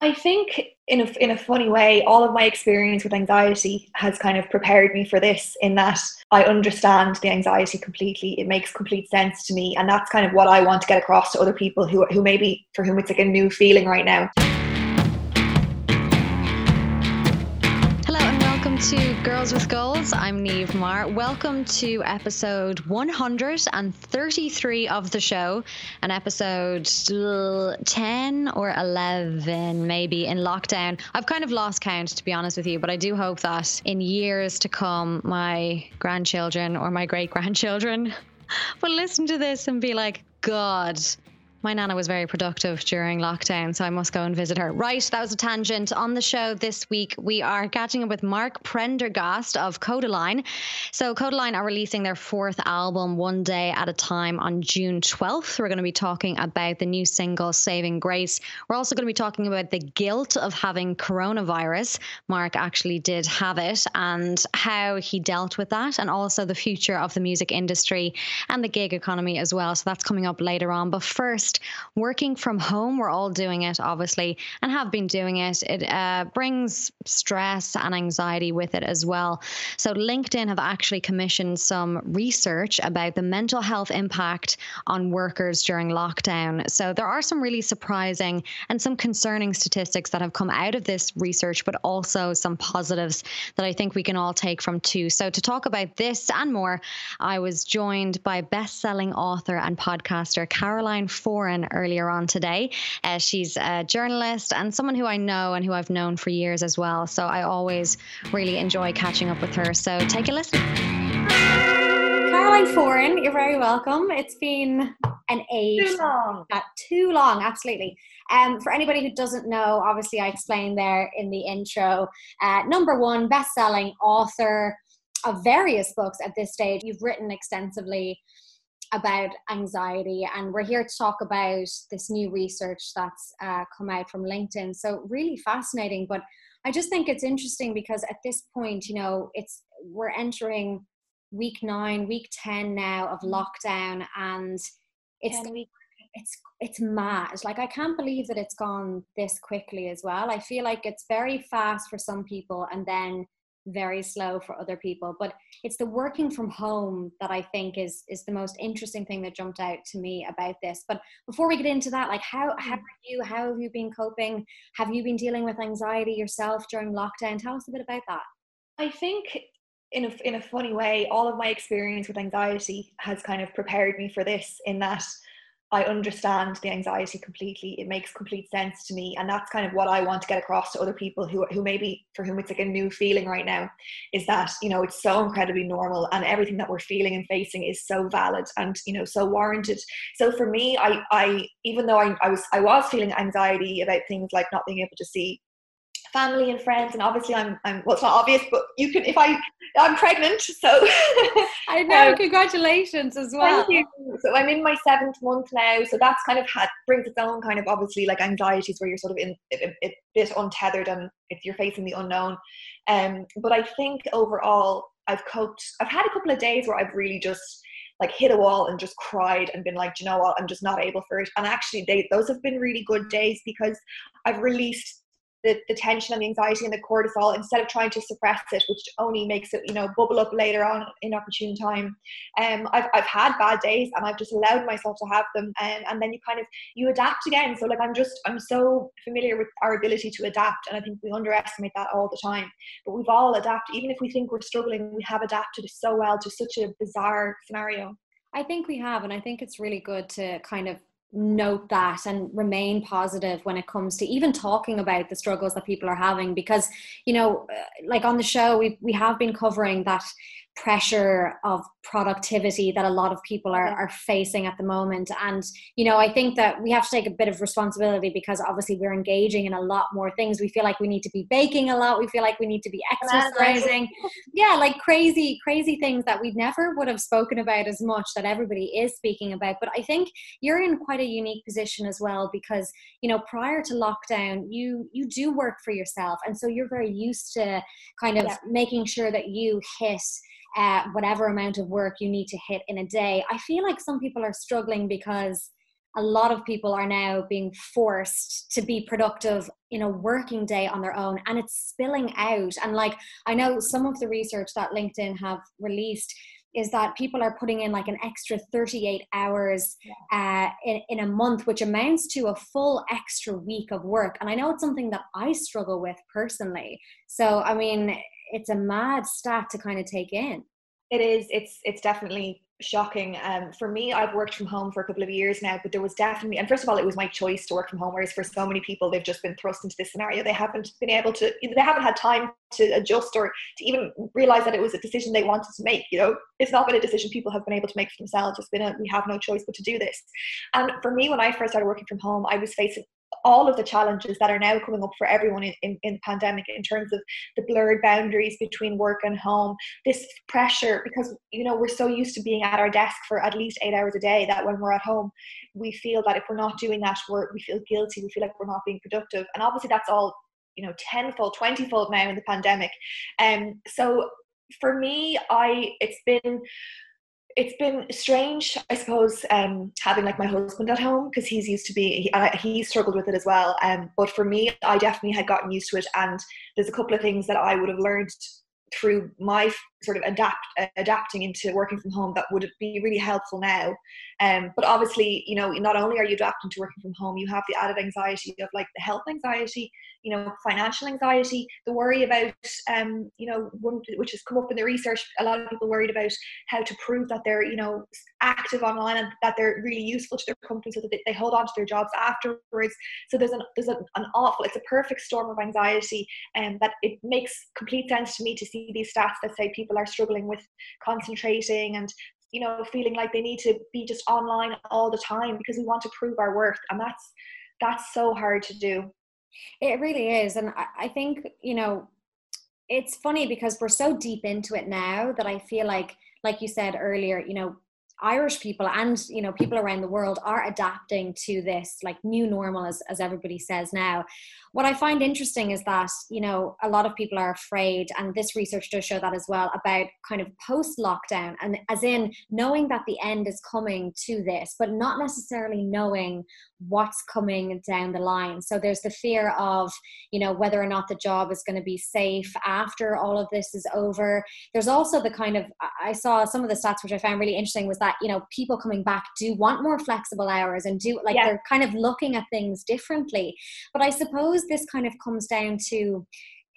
I think in a, in a funny way, all of my experience with anxiety has kind of prepared me for this in that I understand the anxiety completely. It makes complete sense to me. And that's kind of what I want to get across to other people who, who maybe for whom it's like a new feeling right now. To Girls with Goals. I'm Neve Marr. Welcome to episode 133 of the show, and episode 10 or 11, maybe in lockdown. I've kind of lost count, to be honest with you, but I do hope that in years to come, my grandchildren or my great grandchildren will listen to this and be like, God, my nana was very productive during lockdown, so I must go and visit her. Right, that was a tangent. On the show this week, we are catching up with Mark Prendergast of Kodaline. So, Kodaline are releasing their fourth album, One Day at a Time, on June 12th. We're going to be talking about the new single, Saving Grace. We're also going to be talking about the guilt of having coronavirus. Mark actually did have it, and how he dealt with that, and also the future of the music industry and the gig economy as well. So, that's coming up later on. But first, working from home. We're all doing it, obviously, and have been doing it. It uh, brings stress and anxiety with it as well. So, LinkedIn have actually commissioned some research about the mental health impact on workers during lockdown. So, there are some really surprising and some concerning statistics that have come out of this research, but also some positives that I think we can all take from too. So, to talk about this and more, I was joined by best selling author and podcaster Caroline Foran earlier on today. Uh, she's a journalist and someone who I know and who I've known for years as well. So I always really enjoy catching up with her. So take a listen. Caroline Foran, you're very welcome. It's been an age. Too long. Uh, too long, absolutely. Um, for anybody who doesn't know, obviously I explained there in the intro. Uh, number one, best-selling author of various books at this stage. You've written extensively about anxiety and we're here to talk about this new research that's uh, come out from linkedin. So really fascinating but i just think it's interesting because at this point you know it's we're entering week nine week 10 now of lockdown and it's it's it's mad. Like i can't believe that it's gone this quickly as well. I feel like it's very fast for some people and then very slow for other people. But it's the working from home that i think is is the most interesting thing that jumped out to me about this. But before we get into that like how how mm. are you? How have you been coping? Have you been dealing with anxiety yourself during lockdown? Tell us a bit about that. I think in a, in a funny way all of my experience with anxiety has kind of prepared me for this in that I understand the anxiety completely. It makes complete sense to me. And that's kind of what I want to get across to other people who, who maybe for whom it's like a new feeling right now is that, you know, it's so incredibly normal and everything that we're feeling and facing is so valid and, you know, so warranted. So for me, I, I even though I, I was I was feeling anxiety about things like not being able to see family and friends and obviously I'm, I'm well it's not obvious but you can if I I'm pregnant so I know um, congratulations as well thank you. so I'm in my seventh month now so that's kind of had brings its own kind of obviously like anxieties where you're sort of in a, a bit untethered and if you're facing the unknown um but I think overall I've coped I've had a couple of days where I've really just like hit a wall and just cried and been like, you know what, I'm just not able for it. And actually, they, those have been really good days because I've released the, the tension and the anxiety and the cortisol instead of trying to suppress it, which only makes it, you know, bubble up later on in opportune time. Um, I've, I've had bad days and I've just allowed myself to have them. And, and then you kind of, you adapt again. So like, I'm just, I'm so familiar with our ability to adapt. And I think we underestimate that all the time, but we've all adapted. Even if we think we're struggling, we have adapted so well to such a bizarre scenario. I think we have. And I think it's really good to kind of note that and remain positive when it comes to even talking about the struggles that people are having because you know uh, like on the show we we have been covering that pressure of productivity that a lot of people are, are facing at the moment. And you know i think that we have to take a bit of responsibility because obviously we're engaging in a lot more things. We feel like we need to be baking a lot. We feel like we need to be exercising. Yeah like crazy crazy things that we never would have spoken about as much that everybody is speaking about. But i think you're in quite a unique position as well because you know prior to lockdown you you do work for yourself. And so you're very used to kind of yeah. making sure that you hit uh, whatever amount of work you need to hit in a day. I feel like some people are struggling because a lot of people are now being forced to be productive in a working day on their own and it's spilling out and like i know some of the research that linkedin have released is that people are putting in like an extra 38 hours uh, in, in a month, which amounts to a full extra week of work. And I know it's something that I struggle with personally. So, I mean, it's a mad stat to kind of take in. It is. It's it's definitely shocking. Um, for me, I've worked from home for a couple of years now, but there was definitely, and first of all, it was my choice to work from home. Whereas for so many people, they've just been thrust into this scenario. They haven't been able to, they haven't had time to adjust or to even realize that it was a decision they wanted to make. You know, it's not been a decision people have been able to make for themselves. It's been a, we have no choice but to do this. And for me, when I first started working from home, I was facing all of the challenges that are now coming up for everyone in, in, in, the pandemic in terms of the blurred boundaries between work and home this pressure because you know we're so used to being at our desk for at least eight hours a day that when we're at home we feel that if we're not doing that we're, we feel guilty we feel like we're not being productive. And obviously that's all you know tenfold twentyfold now in the pandemic. And um, so for me i it's been it's been strange, I suppose, um, having like my husband at home because he's used to be he, uh, he struggled with it as well. Um, but for me, I definitely had gotten used to it, and there's a couple of things that I would have learned through my sort of adapt adapting into working from home that would be really helpful now. Um, but obviously you know not only are you adapting to working from home you have the added anxiety of like the health anxiety you know financial anxiety the worry about um, you know which has come up in the research a lot of people worried about how to prove that they're you know active online and that they're really useful to their company so that they, they hold on to their jobs afterwards. So there's an there's an, an awful it's a perfect storm of anxiety and um, that it makes complete sense to me to see these stats that say people people are struggling with concentrating and you know feeling like they need to be just online all the time because we want to prove our worth. And that's that's so hard to do. It really is. And i think you know it's funny because we're so deep into it now that i feel like like you said earlier you know Irish people and you know people around the world are adapting to this like new normal as, as everybody says now. What I find interesting is that, you know, a lot of people are afraid, and this research does show that as well, about kind of post lockdown, and as in knowing that the end is coming to this, but not necessarily knowing what's coming down the line. So there's the fear of, you know, whether or not the job is going to be safe after all of this is over. There's also the kind of, I saw some of the stats which I found really interesting was that, you know, people coming back do want more flexible hours and do like yeah. they're kind of looking at things differently. But I suppose this kind of comes down to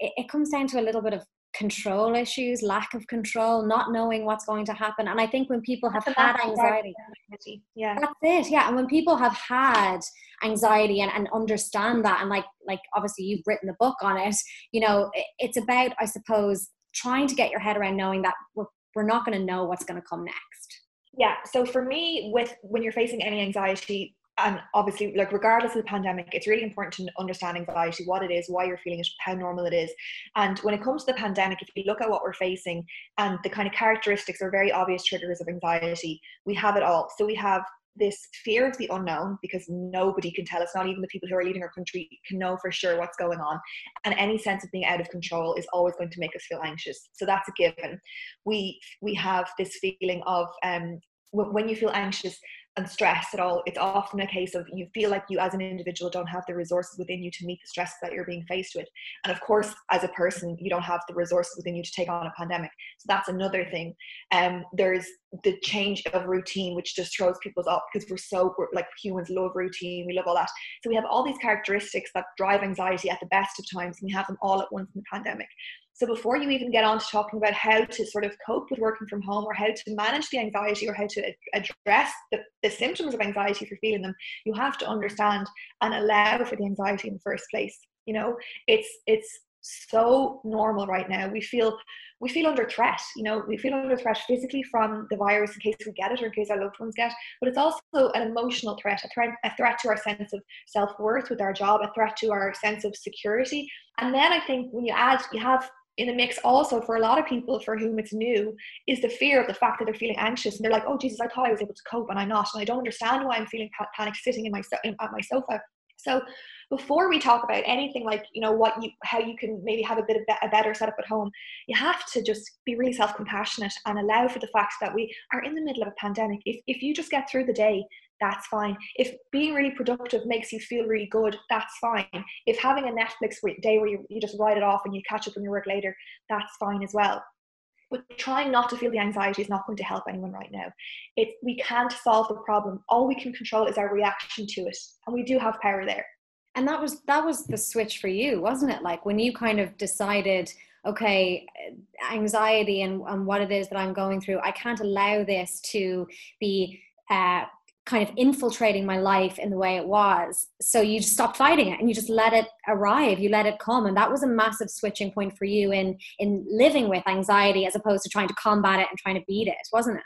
it comes down to a little bit of control issues, lack of control, not knowing what's going to happen. And I think when people have had anxiety, yeah, that's it. Yeah, and when people have had anxiety and, and understand that, and like like obviously you've written the book on it, you know, it, it's about I suppose trying to get your head around knowing that we're we're not going to know what's going to come next. Yeah. So for me, with when you're facing any anxiety, and obviously like regardless of the pandemic it's really important to understand anxiety what it is why you're feeling it how normal it is. And when it comes to the pandemic if you look at what we're facing and the kind of characteristics are very obvious triggers of anxiety we have it all. So we have this fear of the unknown because nobody can tell us not even the people who are leading our country can know for sure what's going on. And any sense of being out of control is always going to make us feel anxious. So that's a given. We we have this feeling of um when you feel anxious and stress at all. It's often a case of you feel like you as an individual don't have the resources within you to meet the stress that you're being faced with. And of course as a person you don't have the resources within you to take on a pandemic. So that's another thing. Um there's the change of routine which just throws people up because we're so we're, like humans love routine we love all that. So we have all these characteristics that drive anxiety at the best of times and we have them all at once in the pandemic so before you even get on to talking about how to sort of cope with working from home or how to manage the anxiety or how to address the, the symptoms of anxiety if you're feeling them, you have to understand and allow for the anxiety in the first place. You know, it's it's so normal right now. We feel we feel under threat. You know, we feel under threat physically from the virus in case we get it or in case our loved ones get, but it's also an emotional threat, a threat, a threat to our sense of self worth with our job, a threat to our sense of security. And then I think when you add, you have in the mix also for a lot of people for whom it's new is the fear of the fact that they're feeling anxious and they're like oh jesus i thought i was able to cope and i'm not and i don't understand why i'm feeling panic sitting in my in, at my sofa. So before we talk about anything like you know what you how you can maybe have a bit of a better setup at home you have to just be really self-compassionate and allow for the fact that we are in the middle of a pandemic. If, if you just get through the day that's fine. If being really productive makes you feel really good, that's fine. If having a Netflix day where you, you just write it off and you catch up on your work later, that's fine as well. But trying not to feel the anxiety is not going to help anyone right now. It, we can't solve the problem. All we can control is our reaction to it. And we do have power there. And that was that was the switch for you, wasn't it? Like when you kind of decided, okay, anxiety and, and what it is that I'm going through, I can't allow this to be uh, kind of infiltrating my life in the way it was. So you just stop fighting it and you just let it arrive. You let it come. And that was a massive switching point for you in in living with anxiety as opposed to trying to combat it and trying to beat it, wasn't it?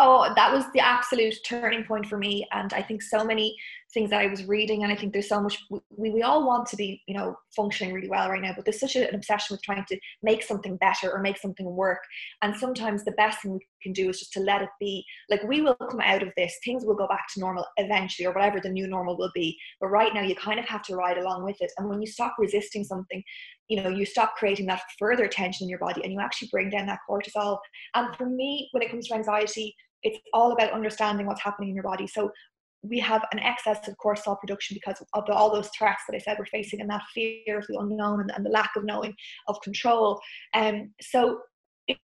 Oh, that was the absolute turning point for me. And I think so many things that I was reading, and I think there's so much we, we all want to be, you know, functioning really well right now, but there's such an obsession with trying to make something better or make something work. And sometimes the best thing we can do is just to let it be. Like we will come out of this, things will go back to normal eventually, or whatever the new normal will be. But right now, you kind of have to ride along with it. And when you stop resisting something, you know, you stop creating that further tension in your body and you actually bring down that cortisol. And for me, when it comes to anxiety, it's all about understanding what's happening in your body. So we have an excess of cortisol production because of the, all those threats that I said we're facing and that fear of the unknown and, and the lack of knowing of control. Um, so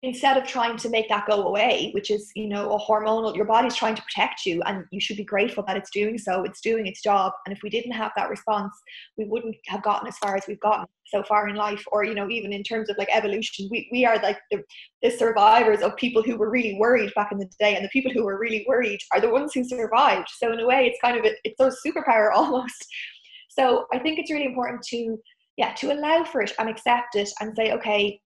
instead of trying to make that go away which is you know a hormonal your body's trying to protect you and you should be grateful that it's doing so. It's doing its job. And if we didn't have that response we wouldn't have gotten as far as we've gotten so far in life. Or you know even in terms of like evolution we, we are like the, the survivors of people who were really worried back in the day. And the people who were really worried are the ones who survived. So in a way it's kind of a, it's a superpower almost. So i think it's really important to yeah to allow for it and accept it and say okay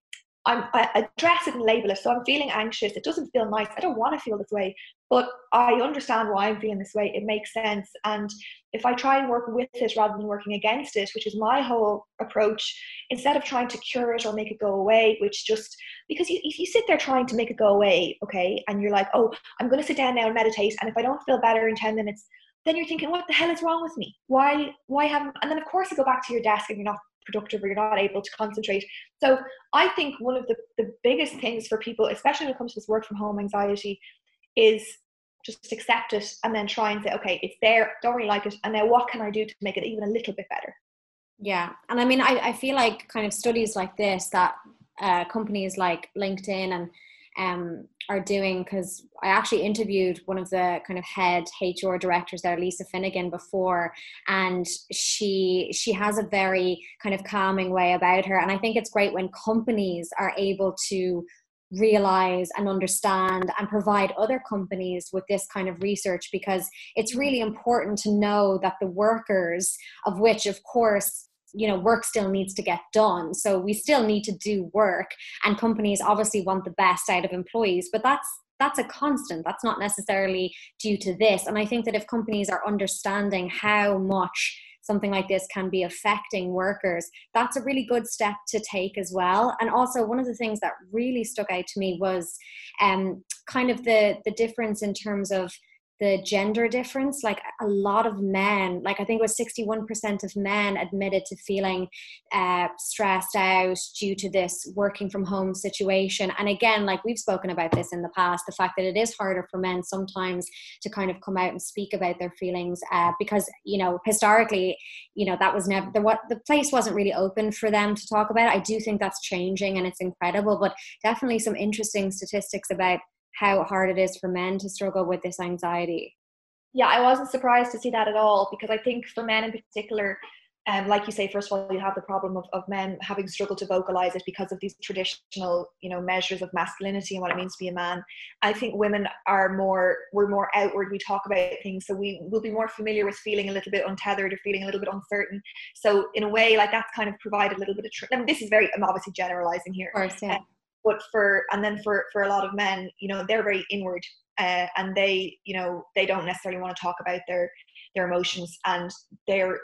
I'm, I address it and label it. So I'm feeling anxious. It doesn't feel nice. I don't want to feel this way, but I understand why I'm feeling this way. It makes sense. And if I try and work with it rather than working against it, which is my whole approach, instead of trying to cure it or make it go away, which just because you, if you sit there trying to make it go away, okay, and you're like, oh, I'm going to sit down now and meditate, and if I don't feel better in 10 minutes, then you're thinking, what the hell is wrong with me? Why, why haven't, and then of course you go back to your desk and you're not productive or you're not able to concentrate. So I think one of the, the biggest things for people, especially when it comes to this work from home anxiety, is just accept it and then try and say, okay, it's there, don't really like it, and now what can I do to make it even a little bit better? Yeah, and I mean, I, I feel like kind of studies like this that uh, companies like LinkedIn and um, are doing because I actually interviewed one of the kind of head HR directors there, Lisa Finnegan, before, and she she has a very kind of calming way about her, and I think it's great when companies are able to realize and understand and provide other companies with this kind of research because it's really important to know that the workers of which of course you know work still needs to get done. So we still need to do work and companies obviously want the best out of employees but that's that's a constant. That's not necessarily due to this. And i think that if companies are understanding how much something like this can be affecting workers that's a really good step to take as well. And also one of the things that really stuck out to me was um, kind of the the difference in terms of the gender difference like a lot of men like i think it was 61% of men admitted to feeling uh, stressed out due to this working from home situation and again like we've spoken about this in the past the fact that it is harder for men sometimes to kind of come out and speak about their feelings uh, because you know historically you know that was never the what the place wasn't really open for them to talk about it. i do think that's changing and it's incredible but definitely some interesting statistics about how hard it is for men to struggle with this anxiety. Yeah, I wasn't surprised to see that at all because I think for men in particular, um, like you say, first of all, you have the problem of, of men having struggled to vocalize it because of these traditional, you know, measures of masculinity and what it means to be a man. I think women are more, we're more outward. We talk about things, so we will be more familiar with feeling a little bit untethered or feeling a little bit uncertain. So in a way, like that's kind of provided a little bit of. Tr- I mean, this is very. I'm obviously generalizing here. Of course, yeah. Um, but for and then for for a lot of men you know they're very inward uh, and they you know they don't necessarily want to talk about their their emotions and they're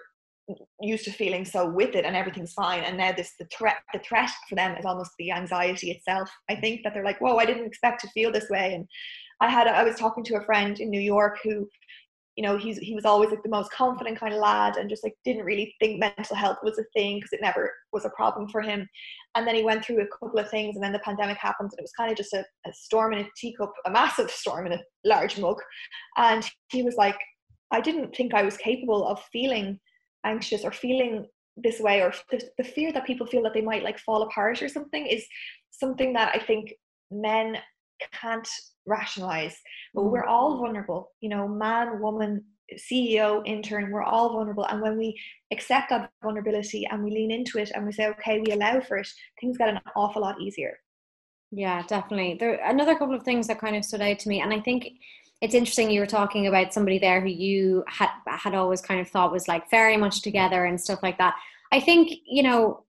used to feeling so with it and everything's fine and now this the threat the threat for them is almost the anxiety itself i think that they're like whoa i didn't expect to feel this way and i had i was talking to a friend in new york who you know he's he was always like the most confident kind of lad and just like didn't really think mental health was a thing because it never was a problem for him. And then he went through a couple of things and then the pandemic happened and it was kind of just a, a storm in a teacup a massive storm in a large mug. And he was like I didn't think I was capable of feeling anxious or feeling this way or the, the fear that people feel that they might like fall apart or something is something that I think men can't rationalize but we're all mm. vulnerable. You know man woman ceo intern we're all vulnerable. And when we accept that vulnerability and we lean into it and we say okay we allow for it things get an awful lot easier. Yeah definitely. There another couple of things that kind of stood out to me and i think it's interesting you were talking about somebody there who you had had always kind of thought was like very much together and stuff like that. I think you know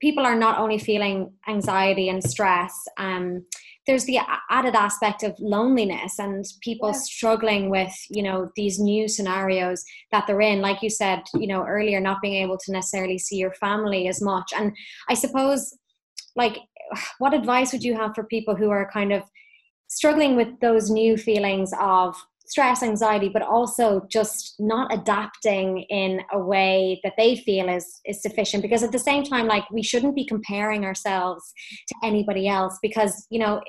people are not only feeling anxiety and stress um there's the added aspect of loneliness and people yeah. struggling with you know these new scenarios that they're in like you said you know earlier not being able to necessarily see your family as much and i suppose like what advice would you have for people who are kind of struggling with those new feelings of stress anxiety but also just not adapting in a way that they feel is is sufficient. Because at the same time like we shouldn't be comparing ourselves to anybody else because you know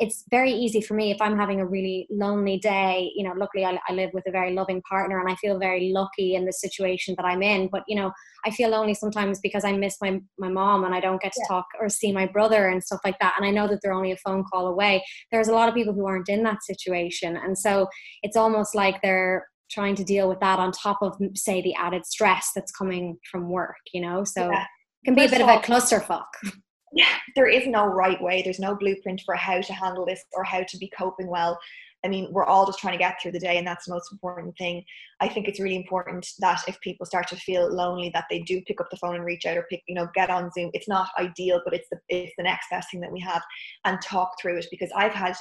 it's very easy for me if I'm having a really lonely day. You know, luckily I, I, live with a very loving partner and I feel very lucky in the situation that I'm in. But, you know, I feel lonely sometimes because I miss my, my mom and I don't get to yeah. talk or see my brother and stuff like that. And I know that they're only a phone call away. There's a lot of people who aren't in that situation. And so it's almost like they're trying to deal with that on top of, say, the added stress that's coming from work, you know? So yeah. it can be First a bit of a clusterfuck. yeah, there is no right way. There's no blueprint for how to handle this or how to be coping well. I mean, we're all just trying to get through the day, and that's the most important thing. I think it's really important that if people start to feel lonely, that they do pick up the phone and reach out or pick, you know, get on Zoom. It's not ideal, but it's the it's the next best thing that we have, and talk through it because I've had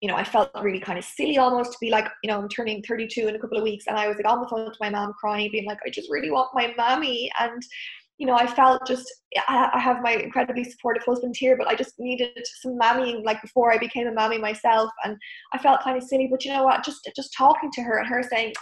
you know, I felt really kind of silly almost to be like, you know, I'm turning 32 in a couple of weeks, and I was like on the phone to my mom crying, being like, I just really want my mommy, and you know, I felt just I, have my incredibly supportive husband here, but I just needed some mammying like before I became a mammy myself, and I felt kind of silly. But you know what? Just just talking to her and her saying,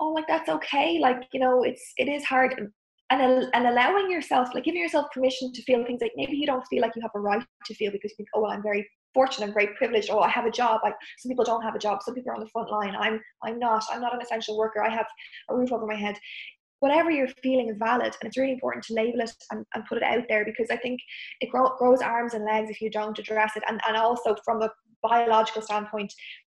"Oh, like that's okay. Like you know, it's it is hard." And, and, and allowing yourself, like giving yourself permission to feel things like maybe you don't feel like you have a right to feel because you think, oh, well, I'm very fortunate, I'm very privileged. Oh, I have a job. Like some people don't have a job. Some people are on the front line. I'm I'm not. I'm not an essential worker. I have a roof over my head whatever you're feeling is valid and it's really important to label it and, and put it out there because i think it grow, grows arms and legs if you don't address it. And, and also from a biological standpoint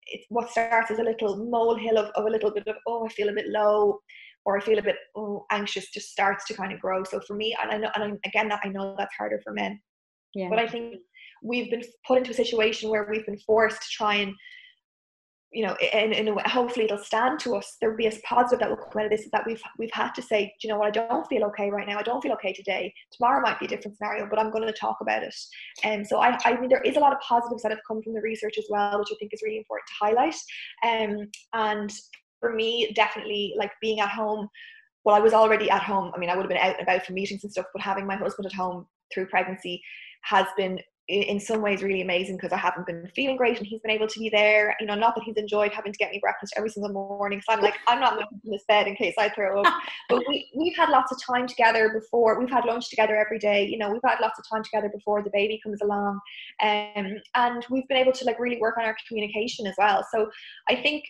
it's what starts as a little molehill of, of a little bit of oh i feel a bit low or i feel a bit oh, anxious just starts to kind of grow. So for me and i know and again that i know that's harder for men. Yeah. but i think we've been put into a situation where we've been forced to try and you know, in, in a way, hopefully it'll stand to us. There'll be a positive that will come out of this is that we've we've had to say, you know what, I don't feel okay right now. I don't feel okay today. Tomorrow might be a different scenario, but I'm going to talk about it. And um, so I, I mean, there is a lot of positives that have come from the research as well, which I think is really important to highlight. Um, and for me, definitely like being at home. Well, I was already at home. I mean, I would have been out and about for meetings and stuff, but having my husband at home through pregnancy has been in some ways really amazing because I haven't been feeling great and he's been able to be there. You know, not that he's enjoyed having to get me breakfast every single morning. So I'm like, I'm not moving from this bed in case I throw up. but we, we've had lots of time together before. We've had lunch together every day. You know, we've had lots of time together before the baby comes along. Um, and we've been able to like really work on our communication as well. So I think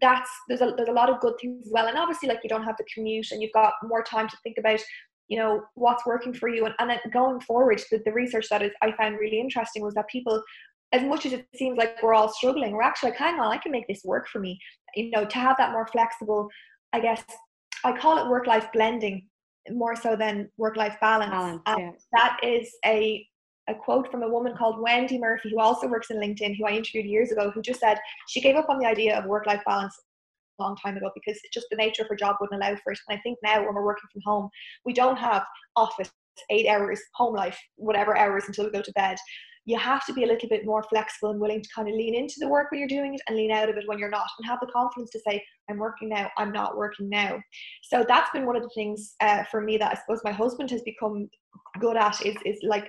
that's there's a there's a lot of good things as well and obviously like you don't have the commute and you've got more time to think about you know what's working for you. And, and then going forward the, the research that is, i found really interesting was that people as much as it seems like we're all struggling we're actually like hang on i can make this work for me. You know to have that more flexible i guess i call it work life blending more so than work life balance, balance yeah. that is a a quote from a woman called Wendy Murphy, who also works in LinkedIn, who I interviewed years ago, who just said she gave up on the idea of work life balance long time ago because just the nature of her job wouldn't allow for it. And I think now when we're working from home, we don't have office eight hours, home life, whatever hours until we go to bed. You have to be a little bit more flexible and willing to kind of lean into the work when you're doing it and lean out of it when you're not, and have the confidence to say, I'm working now, I'm not working now. So that's been one of the things uh, for me that I suppose my husband has become good at is, is like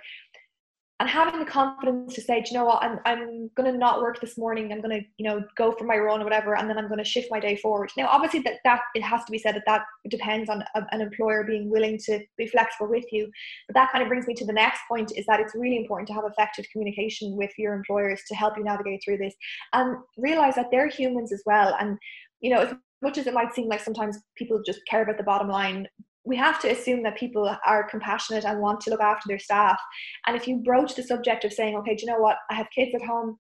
and having the confidence to say, do you know what, I'm, I'm going to not work this morning. I'm going to, you know, go for my run or whatever, and then I'm going to shift my day forward. Now, obviously, that, that it has to be said that that depends on a, an employer being willing to be flexible with you. But that kind of brings me to the next point: is that it's really important to have effective communication with your employers to help you navigate through this, and realize that they're humans as well. And you know, as much as it might seem like sometimes people just care about the bottom line, we have to assume that people are compassionate and want to look after their staff. And if you broach the subject of saying, okay, do you know what? I have kids at home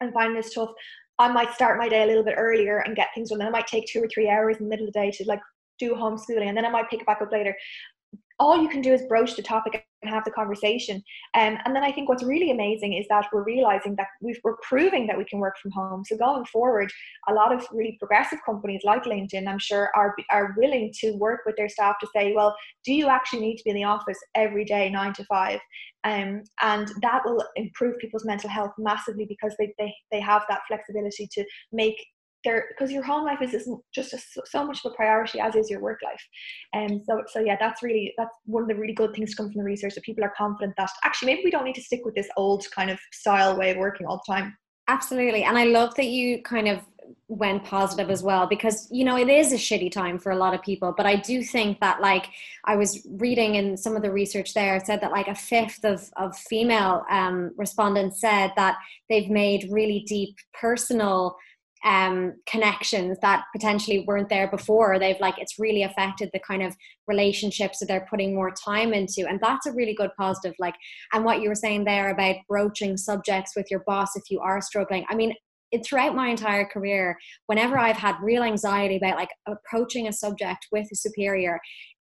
and finding this tough. I might start my day a little bit earlier and get things done. Then I might take two or three hours in the middle of the day to like do homeschooling and then I might pick it back up later all you can do is broach the topic and have the conversation. Um, and then I think what's really amazing is that we're realizing that we are proving that we can work from home. So going forward, a lot of really progressive companies like LinkedIn, I'm sure, are are willing to work with their staff to say, well, do you actually need to be in the office every day, nine to five? Um, and that will improve people's mental health massively because they, they, they have that flexibility to make there because your home life is just a, so much of a priority as is your work life. And um, so so yeah that's really that's one of the really good things to come from the research that people are confident that actually maybe we don't need to stick with this old kind of style way of working all the time. Absolutely and i love that you kind of went positive as well because you know it is a shitty time for a lot of people but i do think that like i was reading in some of the research there said that like a fifth of, of female um, respondents said that they've made really deep personal um, connections that potentially weren't there before. They've like it's really affected the kind of relationships that they're putting more time into, and that's a really good positive. Like, and what you were saying there about broaching subjects with your boss if you are struggling. I mean, it, throughout my entire career, whenever I've had real anxiety about like approaching a subject with a superior,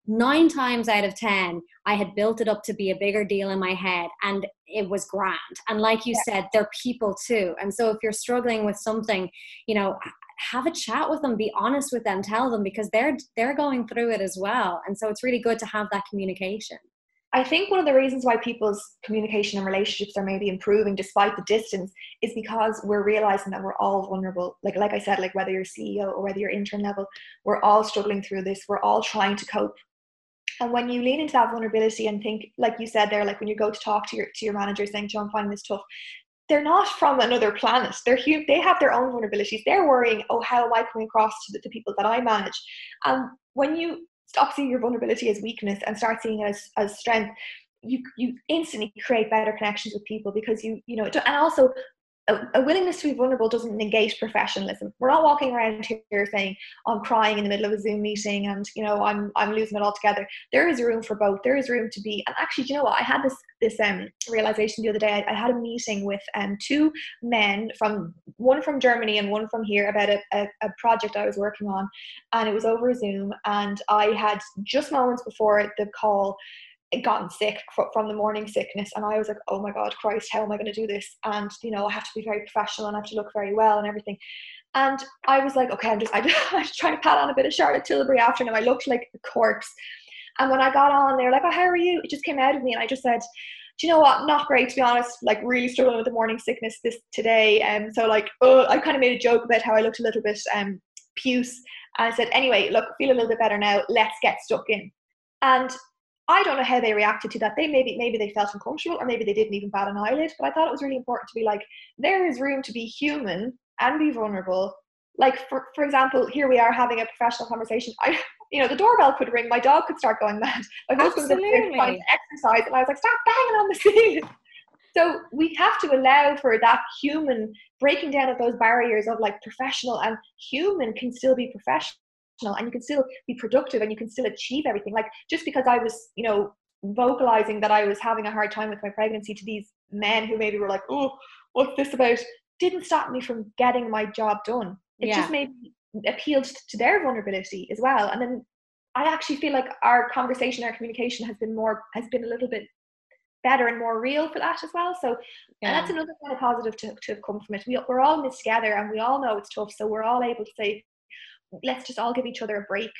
nine times out of ten i had built it up to be a bigger deal in my head and it was grand and like you yeah. said they're people too and so if you're struggling with something you know have a chat with them be honest with them tell them because they're they're going through it as well and so it's really good to have that communication I think one of the reasons why people's communication and relationships are maybe improving despite the distance is because we're realizing that we're all vulnerable. Like like I said, like whether you're CEO or whether you're intern level, we're all struggling through this. We're all trying to cope and when you lean into that vulnerability and think, like you said there, like when you go to talk to your to your manager saying, Joe, I'm finding this tough, they're not from another planet. They're human. They have their own vulnerabilities. They're worrying, oh, how am I coming across to the, the people that I manage? And when you stop seeing your vulnerability as weakness and start seeing it as, as strength, you you instantly create better connections with people because you you know and also a, willingness to be vulnerable doesn't negate professionalism. We're not walking around here saying I'm crying in the middle of a Zoom meeting and you know I'm I'm losing it all together. There is room for both. There is room to be. And actually, you know what? I had this this um, realization the other day. I, I had a meeting with um, two men from one from Germany and one from here about a, a, a project I was working on, and it was over Zoom. And I had just moments before the call gotten sick from the morning sickness and I was like oh my god Christ how am I going to do this? And you know I have to be very professional and I have to look very well and everything. And I was like okay I'm just I, I was trying to pat on a bit of Charlotte Tilbury after and I looked like a corpse. And when I got on they were like oh how are you? It just came out of me and I just said do you know what? Not great to be honest like really struggling with the morning sickness this today and um, so like oh I kind of made a joke about how I looked a little bit um puce and I said anyway look feel a little bit better now let's get stuck in. And I don't know how they reacted to that. They maybe maybe they felt uncomfortable, or maybe they didn't even bat an eyelid. But I thought it was really important to be like, there is room to be human and be vulnerable. Like for for example, here we are having a professional conversation. I you know the doorbell could ring, my dog could start going mad. My husband was trying to exercise, and I was like, stop banging on the ceiling. So we have to allow for that human breaking down of those barriers of like professional and human can still be professional and you can still be productive and you can still achieve everything. Like just because i was you know vocalizing that i was having a hard time with my pregnancy to these men who maybe were like oh what's this about? didn't stop me from getting my job done. It yeah. just made appealed to their vulnerability as well. And then i actually feel like our conversation our communication has been more has been a little bit better and more real for that as well. So yeah. that's another kind of positive to, to have come from it. We, we're all in this together and we all know it's tough so we're all able to say let's just all give each other a break.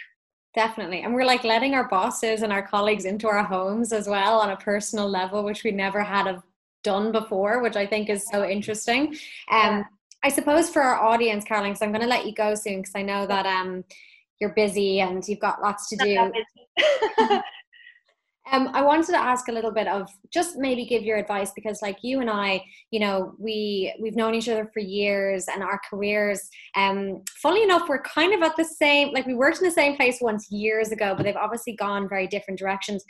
Definitely. And we're like letting our bosses and our colleagues into our homes as well on a personal level which we never had of done before which i think is so interesting. Um i suppose for our audience caroline so i'm going to let you go soon because i know that um you're busy and you've got lots to do Um, I wanted to ask a little bit of just maybe give your advice because, like you and I, you know, we we've known each other for years, and our careers, um, funnily enough, we're kind of at the same. Like we worked in the same place once years ago, but they've obviously gone very different directions.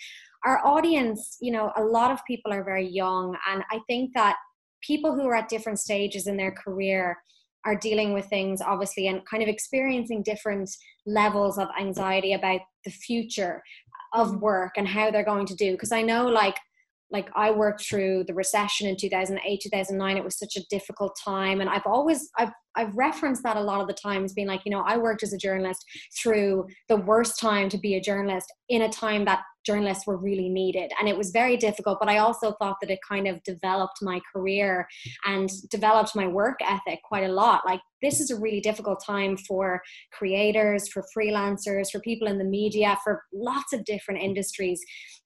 Our audience, you know, a lot of people are very young, and I think that people who are at different stages in their career are dealing with things obviously and kind of experiencing different levels of anxiety about the future of work and how they're going to do. Because i know like like I worked through the recession in 2008 2009 it was such a difficult time. And I've always I've I've referenced that a lot of the times being like you know I worked as a journalist through the worst time to be a journalist in a time that journalists were really needed and it was very difficult but I also thought that it kind of developed my career and developed my work ethic quite a lot like this is a really difficult time for creators for freelancers for people in the media for lots of different industries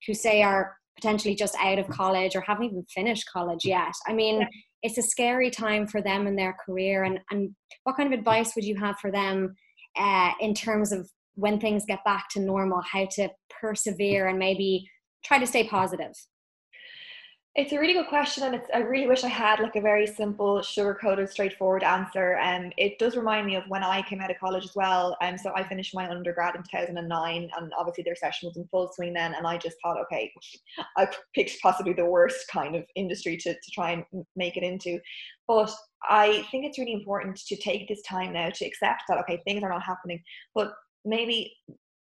who say are potentially just out of college or haven't even finished college yet. I mean, yeah. it's a scary time for them in their career. And, and what kind of advice would you have for them uh, in terms of when things get back to normal, how to persevere and maybe try to stay positive? It's a really good question, and it's. I really wish I had like a very simple, sugar-coated, straightforward answer. And um, it does remind me of when I came out of college as well. And um, so I finished my undergrad in 2009, and obviously their session was in full swing then. And I just thought, okay, I picked possibly the worst kind of industry to to try and make it into. But I think it's really important to take this time now to accept that okay, things are not happening, but maybe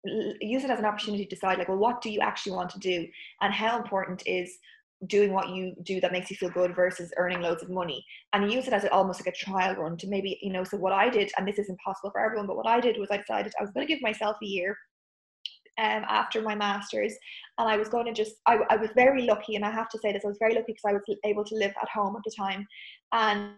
use it as an opportunity to decide like well what do you actually want to do? And how important is doing what you do that makes you feel good versus earning loads of money? And use it as almost like a trial run to maybe you know so what i did and this is impossible for everyone but what i did was i decided i was going to give myself a year um, after my master's and i was going to just I, I was very lucky and i have to say this i was very lucky because i was able to live at home at the time and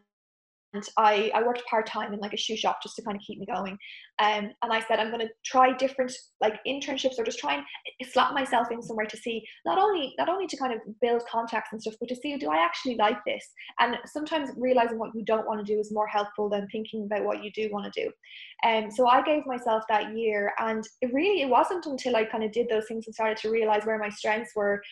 I, I worked part time in like a shoe shop just to kind of keep me going. Um, and I said I'm going to try different like internships or just try and slot myself in somewhere to see not only not only to kind of build contacts and stuff, but to see do I actually like this. And sometimes realizing what you don't want to do is more helpful than thinking about what you do want to do. And um, so I gave myself that year, and it really it wasn't until I kind of did those things and started to realize where my strengths were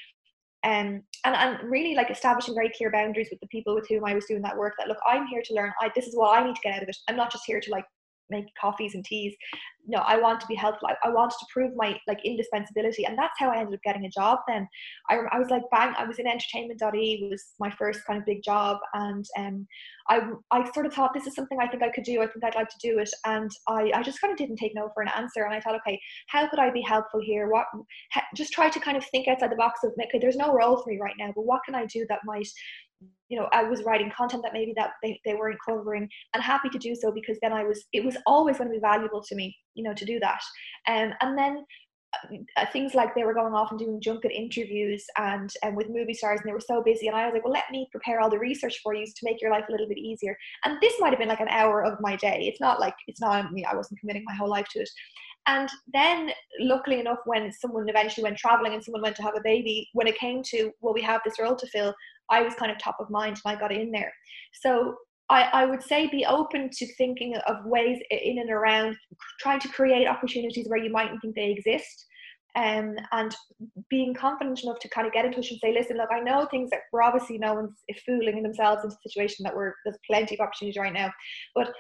um, and, and really like establishing very clear boundaries with the people with whom I was doing that work that look I'm here to learn. I this is what I need to get out of it. I'm not just here to like make coffees and teas no i want to be helpful I, I wanted to prove my like indispensability and that's how i ended up getting a job then i, I was like bang i was in entertainment.ie was my first kind of big job and um I, I sort of thought this is something I think I could do. I think I'd like to do it. And I, I just kind of didn't take no for an answer. And I thought, okay, how could I be helpful here? What, ha, just try to kind of think outside the box of, okay, there's no role for me right now, but what can I do that might you know i was writing content that maybe that they, they weren't covering and happy to do so because then i was it was always going to be valuable to me you know to do that. Um, and then uh, things like they were going off and doing junket interviews and and with movie stars and they were so busy and I was like well let me prepare all the research for you to make your life a little bit easier. And this might have been like an hour of my day. It's not like it's not mean, I wasn't committing my whole life to it. And then luckily enough when someone eventually went traveling and someone went to have a baby when it came to well we have this role to fill I was kind of top of mind and I got in there. So I, I would say be open to thinking of ways in and around trying to create opportunities where you mightn't think they exist. Um, and being confident enough to kind of get in touch and say, listen, look, I know things that we're obviously no one's fooling themselves into a situation that we're there's plenty of opportunities right now, but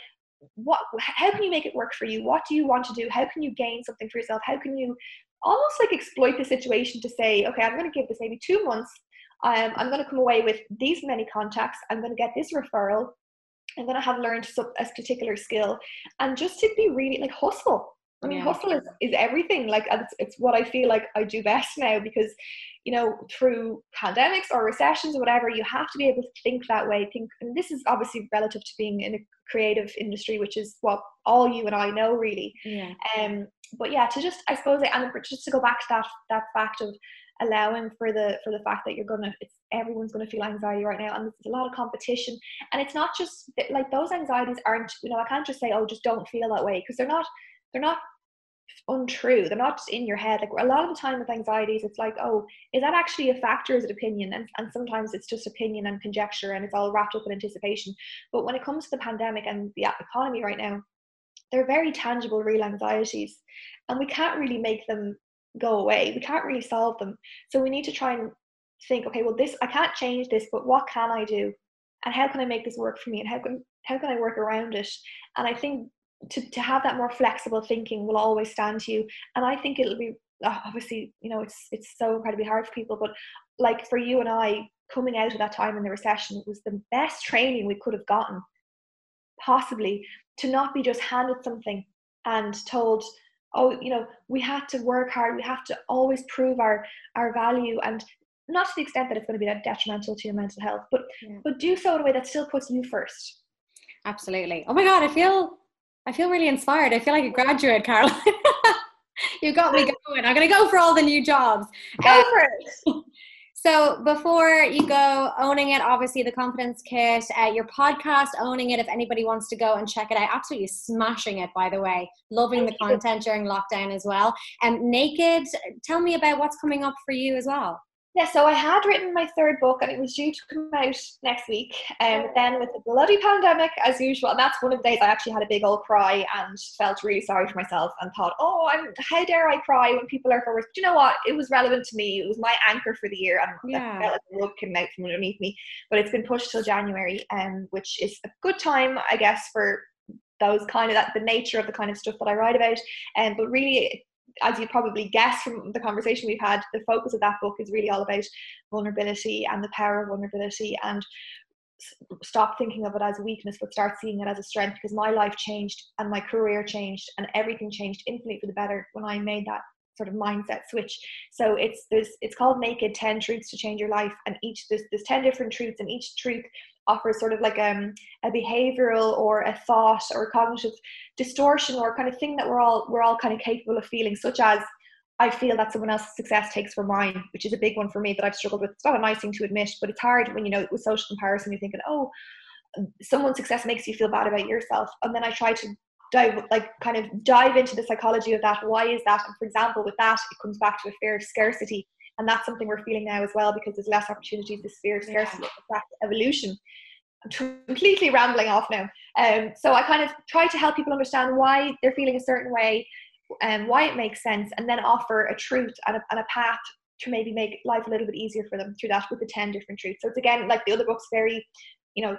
what how can you make it work for you what do you want to do how can you gain something for yourself how can you almost like exploit the situation to say okay i'm going to give this maybe two months um, I'm going to come away with these many contacts. I'm going to get this referral. I'm going to have learned a particular skill, and just to be really like hustle. I mean, yeah. hustle is, is everything. Like it's, it's what I feel like I do best now because, you know, through pandemics or recessions or whatever, you have to be able to think that way. Think, and this is obviously relative to being in a creative industry, which is what all you and I know really. Yeah. Um. But yeah, to just I suppose, and just to go back to that that fact of allowing for the for the fact that you're gonna it's everyone's gonna feel anxiety right now and there's a lot of competition. And it's not just like those anxieties aren't you know i can't just say oh just don't feel that way because they're not they're not untrue. They're not just in your head. Like a lot of the time with anxieties it's like oh is that actually a factor? Is it opinion? And, and sometimes it's just opinion and conjecture and it's all wrapped up in anticipation. But when it comes to the pandemic and the economy right now they're very tangible real anxieties and we can't really make them go away. We can't really solve them. So we need to try and think, okay, well, this I can't change this, but what can I do? And how can I make this work for me? And how can how can I work around it? And I think to, to have that more flexible thinking will always stand to you. And I think it'll be oh, obviously, you know, it's it's so incredibly hard for people, but like for you and I, coming out of that time in the recession was the best training we could have gotten possibly to not be just handed something and told oh you know we have to work hard. We have to always prove our our value and not to the extent that it's going to be detrimental to your mental health but yeah. but do so in a way that still puts you first. Absolutely. Oh my god i feel i feel really inspired. I feel like a graduate carol you got me going. I'm going to go for all the new jobs. Go for it um, So before you go, owning it, obviously the confidence kit, uh, your podcast, owning it. If anybody wants to go and check it out, absolutely smashing it. By the way, loving Thank the you. content during lockdown as well. And um, naked, tell me about what's coming up for you as well. Yeah, so I had written my third book and it was due to come out next week. And um, then with the bloody pandemic, as usual, and that's one of the days I actually had a big old cry and felt really sorry for myself and thought, oh, I'm how dare I cry when people are forward. Do you know what? It was relevant to me. It was my anchor for the year, and yeah. I felt like the rug came out from underneath me. But it's been pushed till January, um, which is a good time, I guess, for those kind of that the nature of the kind of stuff that I write about. Um, but really as you probably guess from the conversation we've had, the focus of that book is really all about vulnerability and the power of vulnerability and stop thinking of it as a weakness but start seeing it as a strength because my life changed and my career changed and everything changed infinitely for the better when I made that sort of mindset switch. So it's there's it's called Naked 10 Truths to Change Your Life and each there's there's 10 different truths and each truth offers sort of like um, a behavioral or a thought or a cognitive distortion or kind of thing that we're all we're all kind of capable of feeling, such as I feel that someone else's success takes for mine, which is a big one for me that I've struggled with. It's not a nice thing to admit, but it's hard when you know with social comparison. You're thinking, oh, someone's success makes you feel bad about yourself, and then I try to dive like kind of dive into the psychology of that. Why is that? And for example, with that, it comes back to a fear of scarcity, and that's something we're feeling now as well because there's less opportunities. This fear of scarcity, yeah. evolution. I'm completely rambling off now. Um, so I kind of try to help people understand why they're feeling a certain way and why it makes sense, and then offer a truth and a, and a path to maybe make life a little bit easier for them through that with the 10 different truths. So it's again, like the other book's very, you know,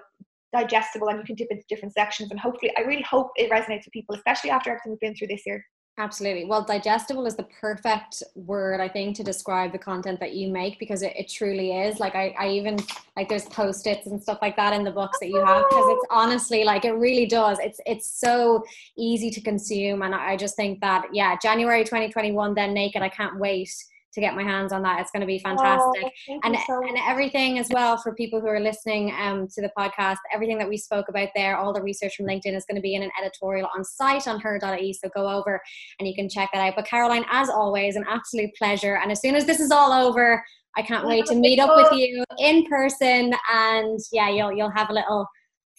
digestible and you can dip into different sections. And hopefully, I really hope it resonates with people, especially after everything we've been through this year. Absolutely. Well, digestible is the perfect word, I think, to describe the content that you make because it, it truly is. Like, I, I even, like, there's post its and stuff like that in the books that you have because it's honestly, like, it really does. It's, it's so easy to consume. And I just think that, yeah, January 2021, then naked, I can't wait to get my hands on that. It's going to be fantastic. Oh, and, so and everything as well for people who are listening um, to the podcast, everything that we spoke about there, all the research from LinkedIn is going to be in an editorial on site on her.ie. So go over and you can check that out. But Caroline, as always, an absolute pleasure. And as soon as this is all over, I can't wait to meet up with you in person. And yeah, you'll, you'll have a little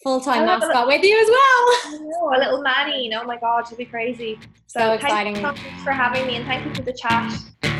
full-time mascot with you as well. Know, a little Manny. Oh my God, it'll be crazy. So, so exciting. Thank you for having me and thank you for the chat.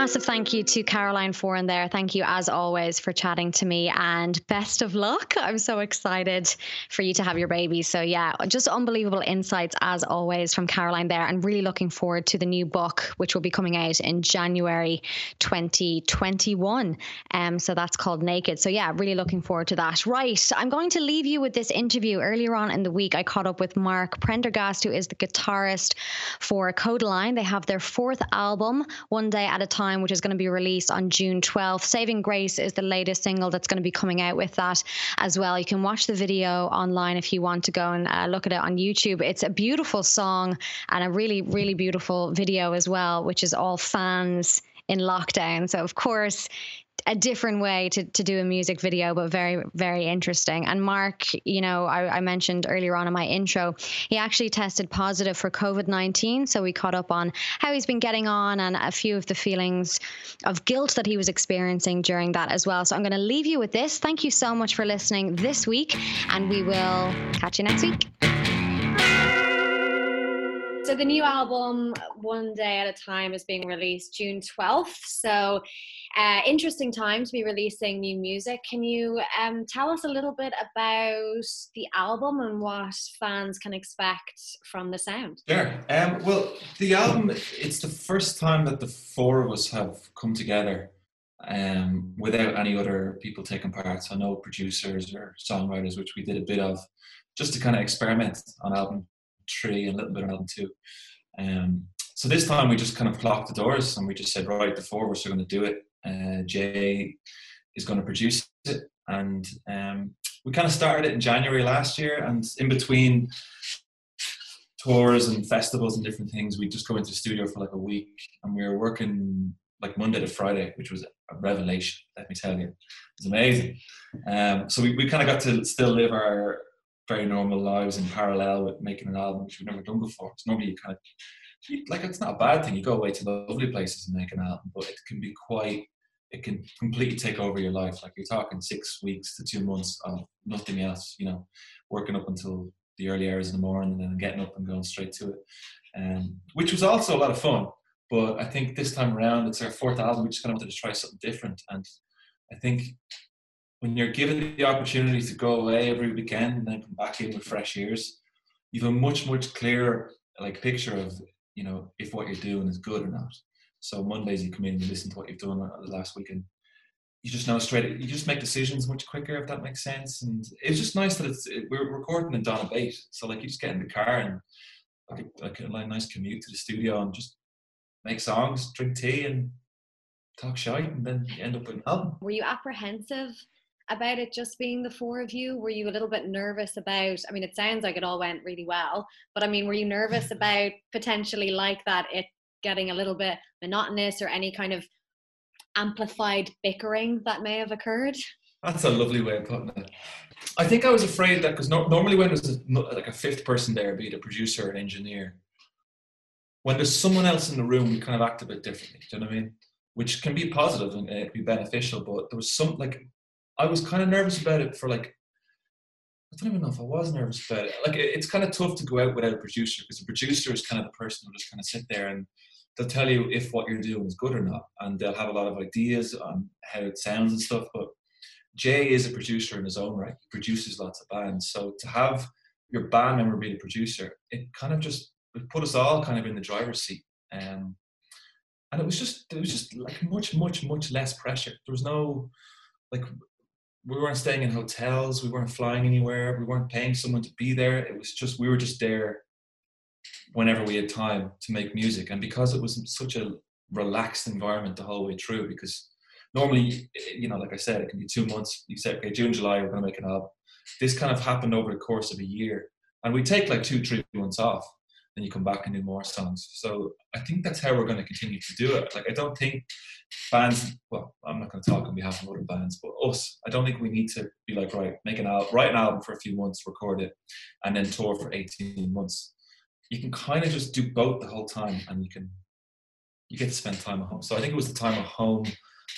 Massive thank you to Caroline Foran there. Thank you, as always, for chatting to me and best of luck. I'm so excited for you to have your baby. So, yeah, just unbelievable insights, as always, from Caroline there. And really looking forward to the new book, which will be coming out in January 2021. Um, so, that's called Naked. So, yeah, really looking forward to that. Right. I'm going to leave you with this interview. Earlier on in the week, I caught up with Mark Prendergast, who is the guitarist for Kodaline. They have their fourth album, One Day at a Time time, which is going to be released on June 12th. Saving Grace is the latest single that's going to be coming out with that as well. You can watch the video online if you want to go and uh, look at it on YouTube. It's a beautiful song and a really, really beautiful video as well, which is all fans in lockdown. So, of course, a different way to, to do a music video, but very, very interesting. And Mark, you know, I, I mentioned earlier on in my intro, he actually tested positive for COVID 19. So we caught up on how he's been getting on and a few of the feelings of guilt that he was experiencing during that as well. So I'm going to leave you with this. Thank you so much for listening this week, and we will catch you next week. So the new album, One Day at a Time, is being released June 12th. So uh, interesting time to be releasing new music. Can you um, tell us a little bit about the album and what fans can expect from the sound? Sure. Um, well, the album, it's the first time that the four of us have come together um, without any other people taking part. So no producers or songwriters, which we did a bit of, just to kind of experiment on album three and a little bit album two. Um, so this time we just kind of clocked the doors and we just said, right, the four of us are going to do it uh, Jay is going to produce it, and um, we kind of started it in January last year, and in between tours and festivals and different things, we just go into the studio for like a week, and we were working like Monday to Friday, which was a revelation. Let me tell you, it was amazing. Um, so we, we kind of got to still live our very normal lives in parallel with making an album, which we've never done before. So normally you kind of like it's not a bad thing. You go away to lovely places and make an album, but it can be quite. It can completely take over your life. Like you're talking six weeks to two months of nothing else. You know, working up until the early hours in the morning and then getting up and going straight to it, um, which was also a lot of fun. But I think this time around, it's our fourth album. We just kind of wanted to try something different, and I think when you're given the opportunity to go away every weekend and then come back in with fresh ears, you have a much much clearer like picture of you know if what you're doing is good or not. So Mondays you come in and you listen to what you've done the last weekend. You just know straight. You just make decisions much quicker if that makes sense. And it's just nice that it's it, we're recording in Donabate, so like you just get in the car and like a, like a nice commute to the studio and just make songs, drink tea, and talk shite, and then you end up with an album. Were you apprehensive about it just being the four of you? Were you a little bit nervous about? I mean, it sounds like it all went really well, but I mean, were you nervous about potentially like that it getting a little bit monotonous or any kind of amplified bickering that may have occurred? That's a lovely way of putting it. I think I was afraid that because no, normally when there's a, like a fifth person there, be it a producer or an engineer, when there's someone else in the room, we kind of act a bit differently. Do you know what I mean? Which can be positive and it can be beneficial, but there was some like I was kind of nervous about it for like I don't even know if I was nervous about it. Like it's kind of tough to go out without a producer because the producer is kind of the person who just kind of sit there and they'll tell you if what you're doing is good or not, and they'll have a lot of ideas on how it sounds and stuff. But Jay is a producer in his own right. He produces lots of bands, so to have your band member be the producer, it kind of just put us all kind of in the driver's seat. Um, and it was just it was just like much much much less pressure. There was no like we weren't staying in hotels, we weren't flying anywhere, we weren't paying someone to be there. It was just we were just there whenever we had time to make music, and because it was such a relaxed environment the whole way through, because normally you know like I said, it can be two months. You say okay, June July we're going to make an album. This kind of happened over the course of a year, and we take like two three months off then you come back and do more songs. So I think that's how we're going to continue to do it. Like I don't think bands. Well, I'm not going to talk on behalf of other bands, but us. I don't think we need to be like right, make an album, write an album for a few months, record it, and then tour for 18 months. You can kind of just do both the whole time, and you can you get to spend time at home. So I think it was the time at home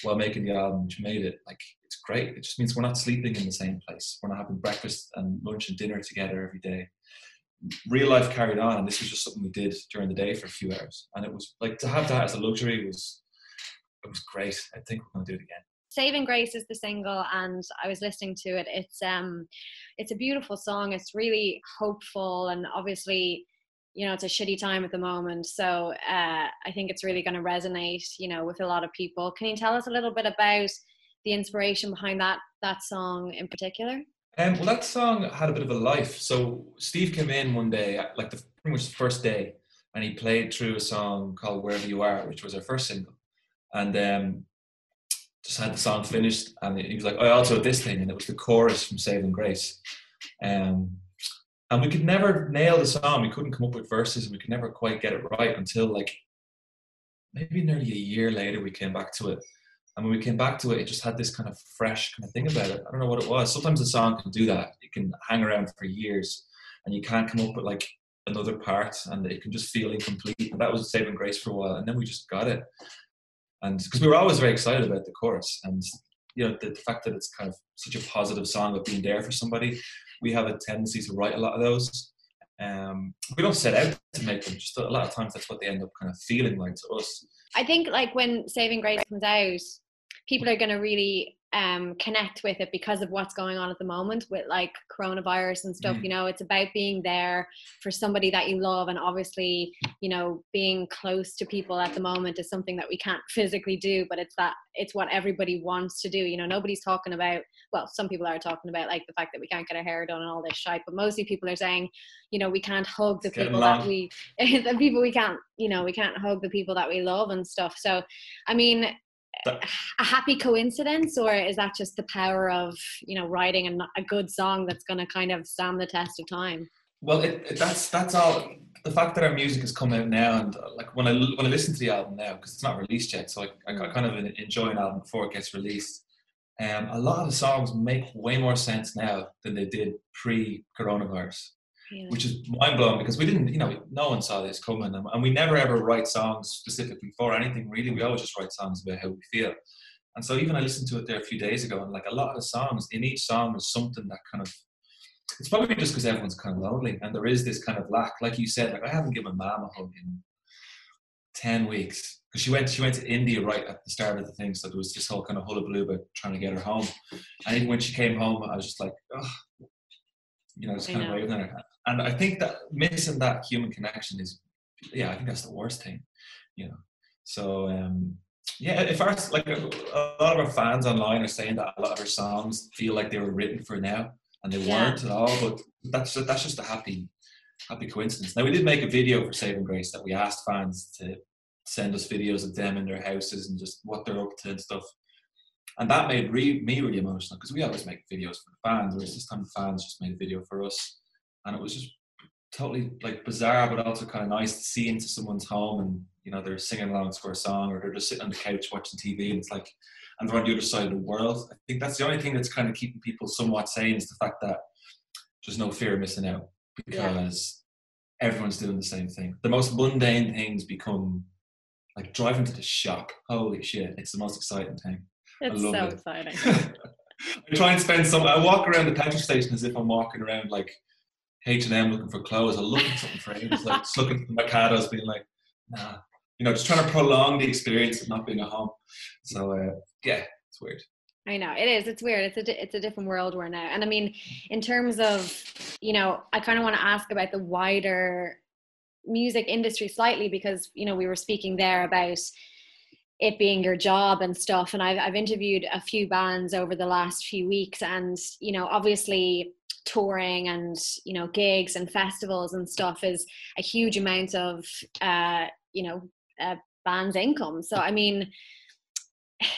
while making the album which made it like it's great. It just means we're not sleeping in the same place. We're not having breakfast and lunch and dinner together every day real life carried on, and this was just something we did during the day for a few hours. And it was like to have that as a luxury was it was great. I think we're to do it again. Saving Grace is the single, and I was listening to it. It's um, it's a beautiful song. It's really hopeful, and obviously, you know, it's a shitty time at the moment. So uh, I think it's really going to resonate, you know, with a lot of people. Can you tell us a little bit about the inspiration behind that that song in particular? Um, well, that song had a bit of a life. So Steve came in one day, like the pretty much the first day, and he played through a song called "Wherever You Are," which was our first single, and um, just had the song finished. And he was like, "I also had this thing," and it was the chorus from "Saving Grace." Um, and we could never nail the song. We couldn't come up with verses, and we could never quite get it right until like maybe nearly a year later we came back to it and when we came back to it, it just had this kind of fresh kind of thing about it. I don't know what it was. Sometimes a song can do that. It can hang around for years and you can't come up with like another part and it can just feel incomplete. And that was saving grace for a while. And then we just got it. And because we were always very excited about the chorus and you know the, the, fact that it's kind of such a positive song of being there for somebody, we have a tendency to write a lot of those. Um, we don't set out to make them. Just a lot of times that's what they end up kind of feeling like to us. I think like when Saving Grace comes out, people are going to really um, connect with it because of what's going on at the moment with like coronavirus and stuff. Mm. You know, it's about being there for somebody that you love, and obviously, you know, being close to people at the moment is something that we can't physically do, but it's that it's what everybody wants to do. You know, nobody's talking about. Well, some people are talking about like the fact that we can't get our hair done and all this shit, but mostly people are saying, you know, we can't hug the people that we, the people we can't, you know, we can't hug the people that we love and stuff. So, I mean, a happy coincidence, or is that just the power of you know writing a, a good song that's going to kind of stand the test of time? Well, it, it, that's that's all. The fact that our music has come out now, and uh, like when I when I listen to the album now, because it's not released yet, so I, I, I, mm. kind of enjoy an album before it gets released. Um, a lot of the songs make way more sense now than they did pre-coronavirus, which is mind blowing because we didn't, you know, no one saw this coming, and we never ever write songs specifically for anything really. We always just write songs about how we feel. And so even I listened to it there a few days ago, and like a lot of the songs in each song is something that kind of it's probably just because everyone's kind of lonely and there is this kind of lack. Like you said, like I haven't given mom a hug in ten weeks because she went she went to India right at the start of the thing, so there was this whole kind of hullabaloo about trying to get her home. And even when she came home, I was just like, oh, you know, it's kind of waving at her. And I think that missing that human connection is, yeah, I think that's the worst thing, you know. So um, yeah, if our like a, a lot of our fans online are saying that a lot of our songs feel like they were written for now, and they yeah. weren't at all. But that's that's just a happy happy coincidence. Now we did make a video for Saving Grace that we asked fans to send us videos of them in their houses and just what they're up to and stuff. And that made re- me really emotional because we always make videos for the fans, whereas this time the fans just made a video for us. And it was just totally like bizarre, but also kind of nice to see into someone's home and, you know, they're singing along to a song or they're just sitting on the couch watching TV and it's like, and they're on the other side of the world. I think that's the only thing that's kind of keeping people somewhat sane is the fact that there's no fear of missing out because yeah. everyone's doing the same thing. The most mundane things become like driving to the shop. Holy shit, it's the most exciting thing. It's so it. exciting. I try and spend some. I walk around the petrol station as if I'm walking around like H and M looking for clothes. I look at something for ages, like just looking at the Mercados, being like, nah, you know, just trying to prolong the experience of not being at home. So uh, yeah, it's weird. I know it is. It's weird. It's a it's a different world we're now. And I mean, in terms of, you know, I kind of want to ask about the wider music industry slightly because you know we were speaking there about it being your job and stuff. And I've, I've interviewed a few bands over the last few weeks and you know obviously touring and you know gigs and festivals and stuff is a huge amount of uh you know band's income. So i mean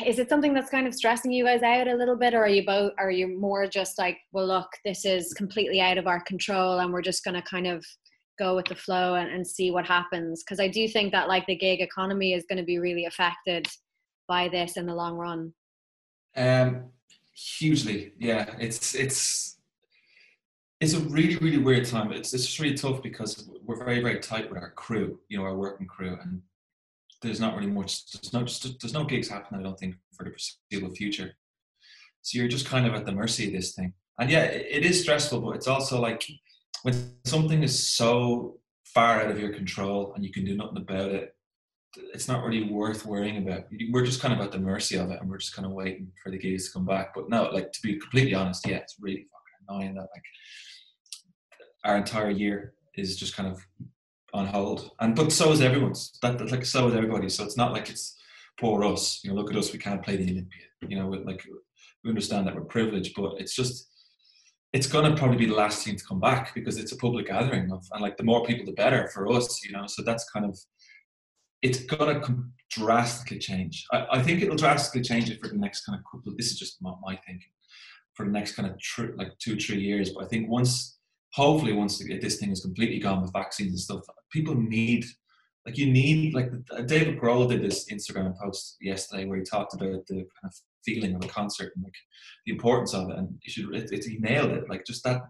is it something that's kind of stressing you guys out a little bit or are you both are you more just like well look this is completely out of our control and we're just going to kind of go with the flow and, and see what happens. Because i do think that like the gig economy is going to be really affected by this in the long run. Um hugely yeah. It's it's it's a really really weird time it's it's just really tough because we're very very tight with our crew you know our working crew and there's not really much there's no just there's no gigs happening i don't think for the foreseeable future. So you're just kind of at the mercy of this thing. And yeah it is stressful but it's also like when something is so far out of your control and you can do nothing about it, it's not really worth worrying about. We're just kind of at the mercy of it, and we're just kind of waiting for the gigs to come back. But no, like to be completely honest, yeah, it's really fucking annoying that like our entire year is just kind of on hold. And but so is everyone's. That, that like so is everybody. So it's not like it's poor us. You know, look at us. We can't play the Olympia. You know, like we understand that we're privileged, but it's just it's going to probably be the last thing to come back because it's a public gathering of, and like the more people the better for us you know? So that's kind of it's going to drastically change. I, I, think it'll drastically change it for the next kind of couple this is just my, my thinking for the next kind of tr- like two three years. But i think once hopefully once this thing is completely gone with vaccines and stuff people need like you need like David Grohl did this Instagram post yesterday where he talked about the kind of feeling of a concert and like the importance of it. And you should, it, it, he nailed it. Like just that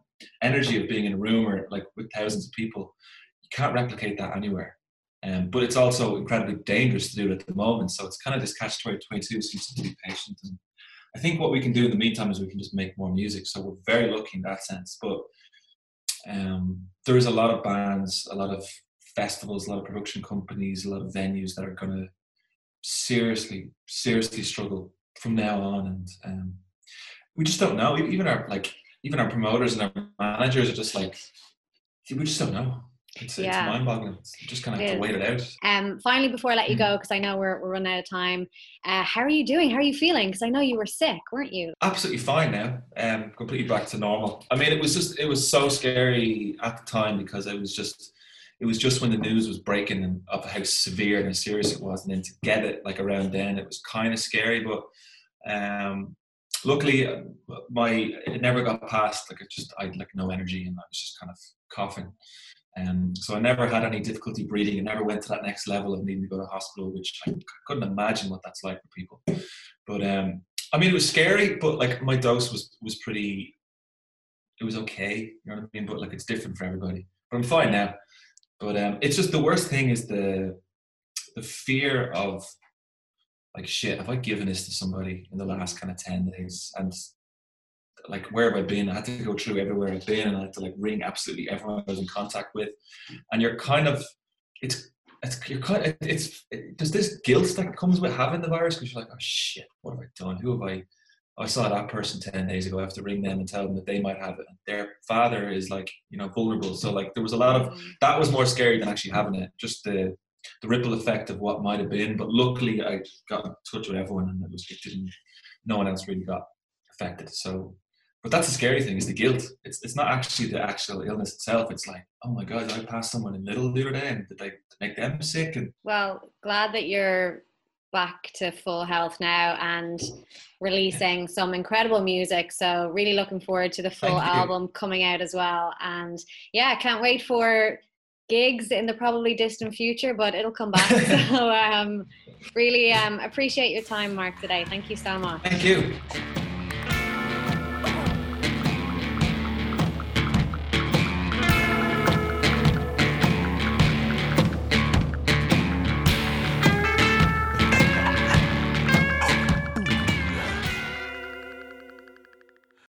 energy of being in a room or like with thousands of people, you can't replicate that anywhere. Um, but it's also incredibly dangerous to do it at the moment. So it's kind of this catch 22, so you just to be patient. And I think what we can do in the meantime is we can just make more music. So we're very lucky in that sense. But um, there is a lot of bands, a lot of festivals, a lot of production companies, a lot of venues that are going to seriously, seriously struggle from now on, and um, we just don't know. Even our like even our promoters and our managers are just like we just don't know. It's, yeah. it's mind-boggling. You just kind of have to wait it out. Um, finally, before I let you go, because mm. I know we're, we're running out of time, uh, how are you doing? How are you feeling? Because I know you were sick, weren't you? Absolutely fine now. Um, completely back to normal. I mean, it was just it was so scary at the time because it was just it was just when the news was breaking of how severe and how serious it was, and then to get it like around then, it was kind of scary. But um, luckily, uh, my it never got past. Like it just I had like no energy, and I was just kind of coughing. Um, so I never had any difficulty breathing. and never went to that next level of needing to go to hospital, which I couldn't imagine what that's like for people. But um, I mean, it was scary, but like my dose was was pretty. It was okay, you know what I mean. But like, it's different for everybody. But I'm fine now. But um, it's just the worst thing is the the fear of like shit. Have I given this to somebody in the last kind of ten days? And like where have I been? I had to go through everywhere I've been, and I had to like ring absolutely everyone I was in contact with. And you're kind of it's it's you're kind of, it's it, there's this guilt that comes with having the virus because you're like, oh shit, what have I done? Who have I? I saw that person ten days ago. I have to ring them and tell them that they might have it. Their father is like you know vulnerable. So like there was a lot of mm. that was more scary than actually having it. Just the the ripple effect of what might have been. But luckily, I got in touch with everyone, and it was it didn't. No one else really got affected. So but that's the scary thing is the guilt. It's it's not actually the actual illness itself. It's like, oh my god, I passed someone in Lidl the other day, and did they make them sick? And well, glad that you're back to full health now and releasing some incredible music. So really looking forward to the full album coming out as well. And yeah, can't wait for gigs in the probably distant future, but it'll come back. so um, really um, appreciate your time, Mark, today. Thank you so much. Thank you.